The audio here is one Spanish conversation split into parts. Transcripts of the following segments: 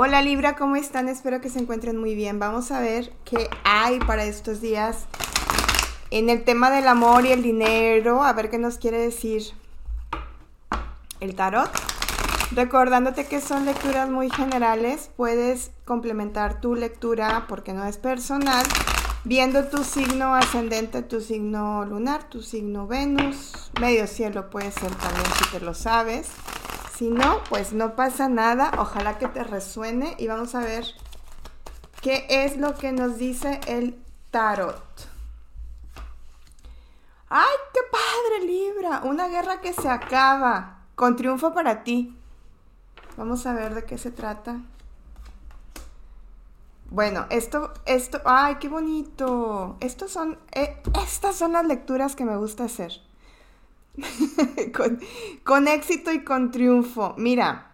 Hola Libra, ¿cómo están? Espero que se encuentren muy bien. Vamos a ver qué hay para estos días en el tema del amor y el dinero. A ver qué nos quiere decir el tarot. Recordándote que son lecturas muy generales, puedes complementar tu lectura porque no es personal, viendo tu signo ascendente, tu signo lunar, tu signo Venus, medio cielo puede ser también si te lo sabes. Si no, pues no pasa nada. Ojalá que te resuene y vamos a ver qué es lo que nos dice el tarot. ¡Ay, qué padre, Libra! Una guerra que se acaba con triunfo para ti. Vamos a ver de qué se trata. Bueno, esto, esto, ay, qué bonito. Estos son, eh, estas son las lecturas que me gusta hacer. con, éxito y con triunfo. Mira,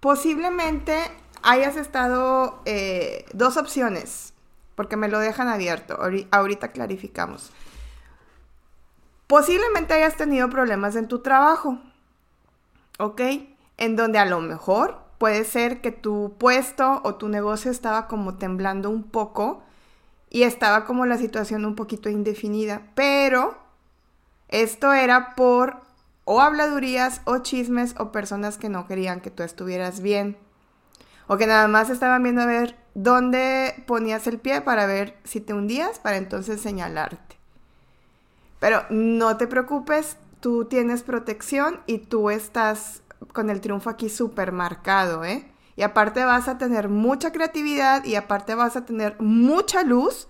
posiblemente hayas estado eh, dos opciones, porque me lo dejan abierto. Ahorita clarificamos. Posiblemente hayas tenido problemas en tu trabajo, ¿ok? En donde a lo mejor puede ser que tu puesto o tu negocio estaba como temblando un poco y estaba como la situación un poquito indefinida, pero esto era por o habladurías o chismes o personas que no querían que tú estuvieras bien. O que nada más estaban viendo a ver dónde ponías el pie para ver si te hundías para entonces señalarte. Pero no te preocupes, tú tienes protección y tú estás con el triunfo aquí súper marcado, ¿eh? Y aparte vas a tener mucha creatividad y aparte vas a tener mucha luz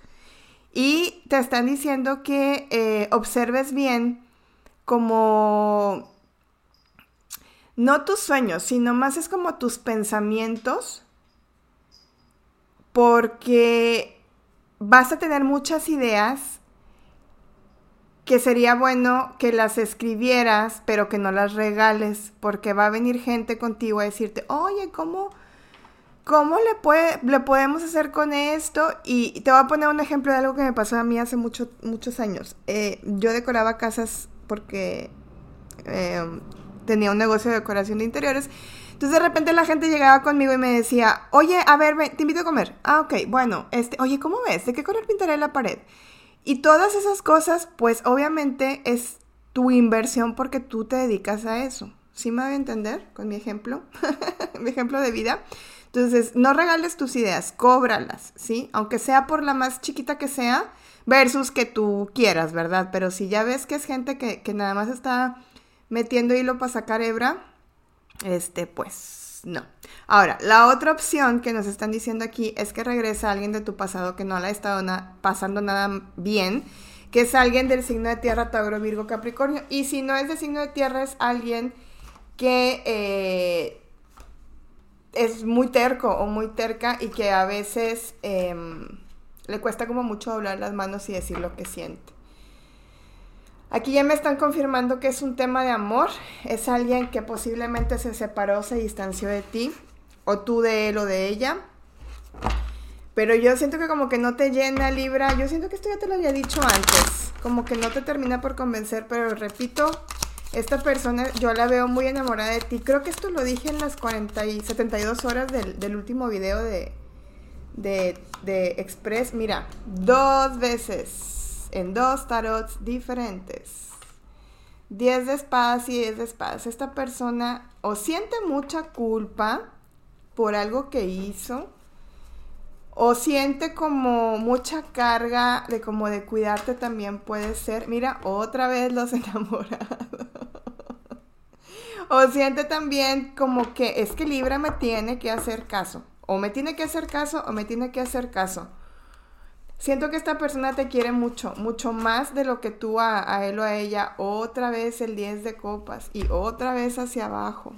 y te están diciendo que eh, observes bien como no tus sueños, sino más es como tus pensamientos, porque vas a tener muchas ideas que sería bueno que las escribieras, pero que no las regales, porque va a venir gente contigo a decirte, oye, ¿cómo? ¿Cómo le, puede, le podemos hacer con esto? Y te voy a poner un ejemplo de algo que me pasó a mí hace mucho, muchos años. Eh, yo decoraba casas porque eh, tenía un negocio de decoración de interiores. Entonces de repente la gente llegaba conmigo y me decía, oye, a ver, te invito a comer. Ah, ok, bueno, este, oye, ¿cómo ves? ¿De qué color pintaré la pared? Y todas esas cosas, pues obviamente es tu inversión porque tú te dedicas a eso. ¿Sí me voy a entender con mi ejemplo? mi ejemplo de vida. Entonces, no regales tus ideas, cóbralas, ¿sí? Aunque sea por la más chiquita que sea, versus que tú quieras, ¿verdad? Pero si ya ves que es gente que, nada más está metiendo hilo para sacar hebra, este, pues no. Ahora, la otra opción que nos están diciendo aquí es que regresa alguien de tu pasado que no le ha estado pasando nada bien, que es alguien del signo de tierra, Tauro, Virgo, Capricornio. Y si no es de signo de tierra, es alguien que eh, es muy terco o muy terca y que a veces em, le cuesta como mucho doblar las manos y decir lo que siente. Aquí ya me están confirmando que es un tema de amor, es alguien que posiblemente se separó, se distanció de ti, o tú de él o de ella. Pero yo siento que como que no te llena Libra, yo siento que esto ya te lo había dicho antes, como que no te termina por convencer, pero repito, esta persona yo la veo muy enamorada de ti. Creo que esto lo dije en las 40 y 72 horas del, último video de, de, de, Express. Mira, dos veces en dos tarots diferentes. 10 de espadas y 10 de espadas. Esta persona o siente mucha culpa por algo que hizo o siente como mucha carga de como de cuidarte también puede ser. Mira, otra vez los enamorados. O siente también como que es que Libra me tiene que hacer caso. O me tiene que hacer caso o me tiene que hacer caso. Siento que esta persona te quiere mucho, mucho más de lo que tú a, él o a ella. Otra vez el 10 de copas y otra vez hacia abajo.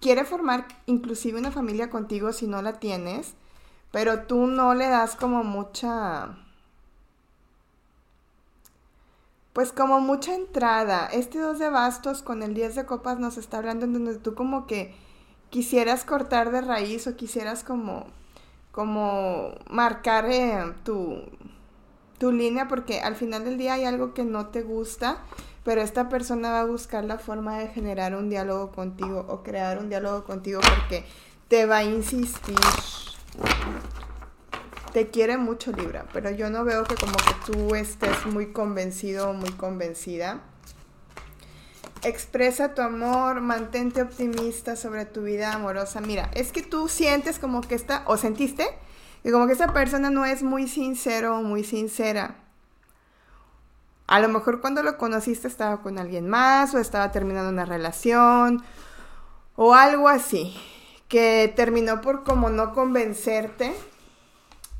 Quiere formar inclusive una familia contigo si no la tienes, pero tú no le das como mucha pues como mucha entrada. Este 2 de bastos con el 10 de copas nos está hablando en donde tú como que quisieras cortar de raíz o quisieras como, como marcar eh, tu, tu línea porque al final del día hay algo que no te gusta, pero esta persona va a buscar la forma de generar un diálogo contigo o crear un diálogo contigo porque te va a insistir. Te quiere mucho Libra, pero yo no veo que como que tú estés muy convencido o muy convencida. Expresa tu amor, mantente optimista sobre tu vida amorosa. Mira, es que tú sientes como que esta, o sentiste, que como que esa persona no es muy sincero o muy sincera. A lo mejor cuando lo conociste estaba con alguien más o estaba terminando una relación o algo así, que terminó por como no convencerte.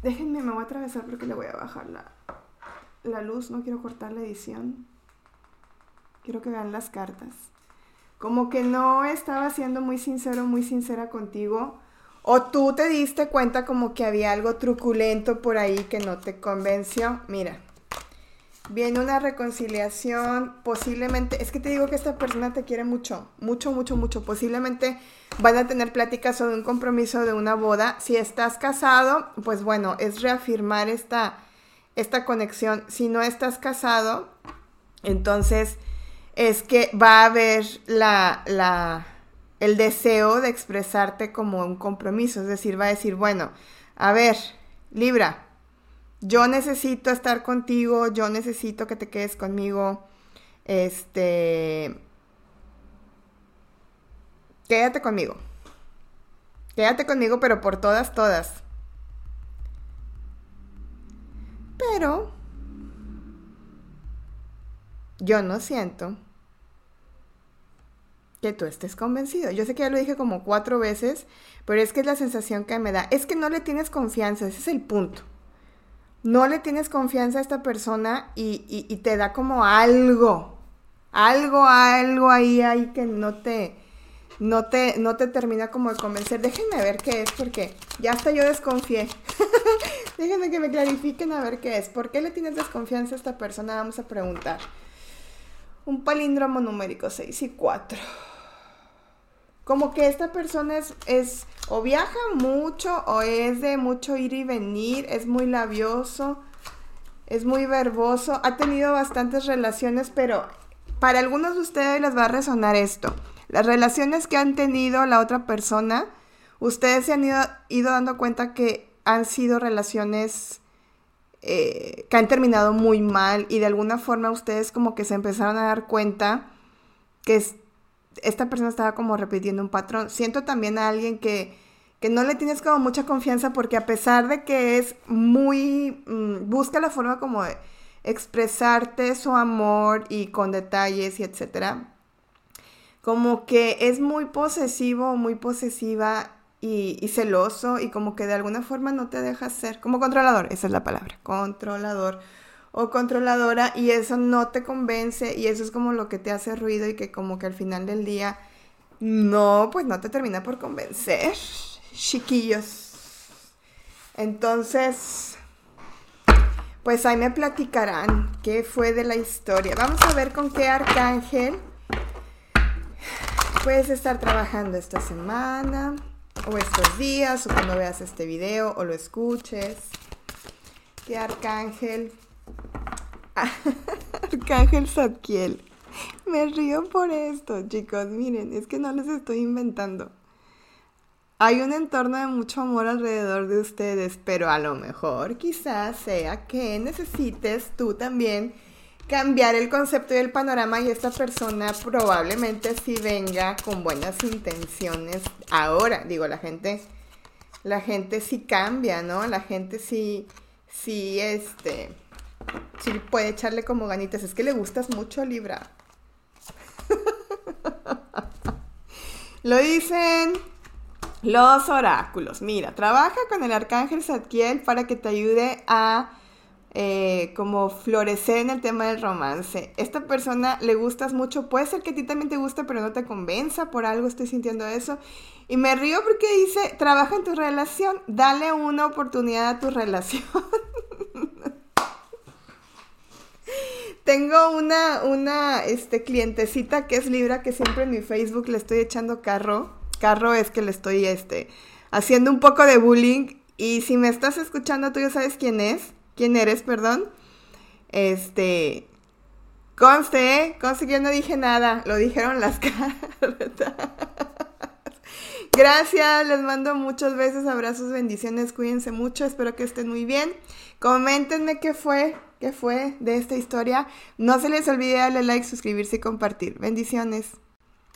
Déjenme, me voy a atravesar porque le voy a bajar la, la luz, no quiero cortar la edición. Quiero que vean las cartas. Como que no estaba siendo muy sincero, muy sincera contigo. O tú te diste cuenta como que había algo truculento por ahí que no te convenció. Mira, Viene una reconciliación, posiblemente, es que te digo que esta persona te quiere mucho, mucho, mucho, mucho. Posiblemente van a tener pláticas sobre un compromiso de una boda. Si estás casado, pues bueno, es reafirmar esta, esta conexión. Si no estás casado, entonces es que va a haber la, la, el deseo de expresarte como un compromiso. Es decir, va a decir, bueno, a ver, Libra, yo necesito estar contigo, yo necesito que te quedes conmigo, este, quédate conmigo, quédate conmigo, pero por todas, todas. Pero yo no siento que tú estés convencido. Yo sé que ya lo dije como cuatro veces, pero es que es la sensación que me da. Es que no le tienes confianza, ese es el punto no le tienes confianza a esta persona y, te da como algo, algo, algo ahí, ahí que no te, no te, no te termina como de convencer. Déjenme ver qué es, porque ya hasta yo desconfié. Déjenme que me clarifiquen a ver qué es. ¿Por qué le tienes desconfianza a esta persona? Vamos a preguntar. Un palíndromo numérico 6 y 4 como que esta persona es, es, o viaja mucho o es de mucho ir y venir, es muy labioso, es muy verboso, ha tenido bastantes relaciones, pero para algunos de ustedes les va a resonar esto. Las relaciones que han tenido la otra persona, ustedes se han ido, dando cuenta que han sido relaciones eh, que han terminado muy mal y de alguna forma ustedes como que se empezaron a dar cuenta que esta persona estaba como repitiendo un patrón. Siento también a alguien que, que no le tienes como mucha confianza porque a pesar de que es muy, mm, busca la forma como de expresarte su amor y con detalles y etcétera, como que es muy posesivo, muy posesiva y, y, celoso y como que de alguna forma no te deja ser, como controlador, esa es la palabra, controlador o controladora y eso no te convence y eso es como lo que te hace ruido y que como que al final del día no, pues no te termina por convencer, chiquillos. Entonces, pues ahí me platicarán qué fue de la historia. Vamos a ver con qué arcángel puedes estar trabajando esta semana o estos días o cuando veas este video o lo escuches. ¿Qué arcángel Arcángel Zadkiel. Me río por esto, chicos. Miren, es que no les estoy inventando. Hay un entorno de mucho amor alrededor de ustedes, pero a lo mejor quizás sea que necesites tú también cambiar el concepto y el panorama y esta persona probablemente sí venga con buenas intenciones ahora. Digo, la gente, la gente sí cambia, ¿no? La gente sí, sí, este Sí, puede echarle como ganitas. Es que le gustas mucho, Libra. Lo dicen los oráculos. Mira, trabaja con el arcángel Zadkiel para que te ayude a eh, como florecer en el tema del romance. Esta persona le gustas mucho. Puede ser que a ti también te guste, pero no te convenza. Por algo estoy sintiendo eso. Y me río porque dice, trabaja en tu relación. Dale una oportunidad a tu relación. Tengo una, una este, clientecita que es Libra que siempre en mi Facebook le estoy echando carro. Carro es que le estoy este, haciendo un poco de bullying. Y si me estás escuchando, tú ya sabes quién es. ¿Quién eres, perdón? Este. Conste, ¿eh? Conste que yo no dije nada, lo dijeron las cartas. Gracias, les mando muchos besos, abrazos, bendiciones, cuídense mucho, espero que estén muy bien. Coméntenme qué fue, qué fue de esta historia. No se les olvide darle like, suscribirse y compartir. Bendiciones.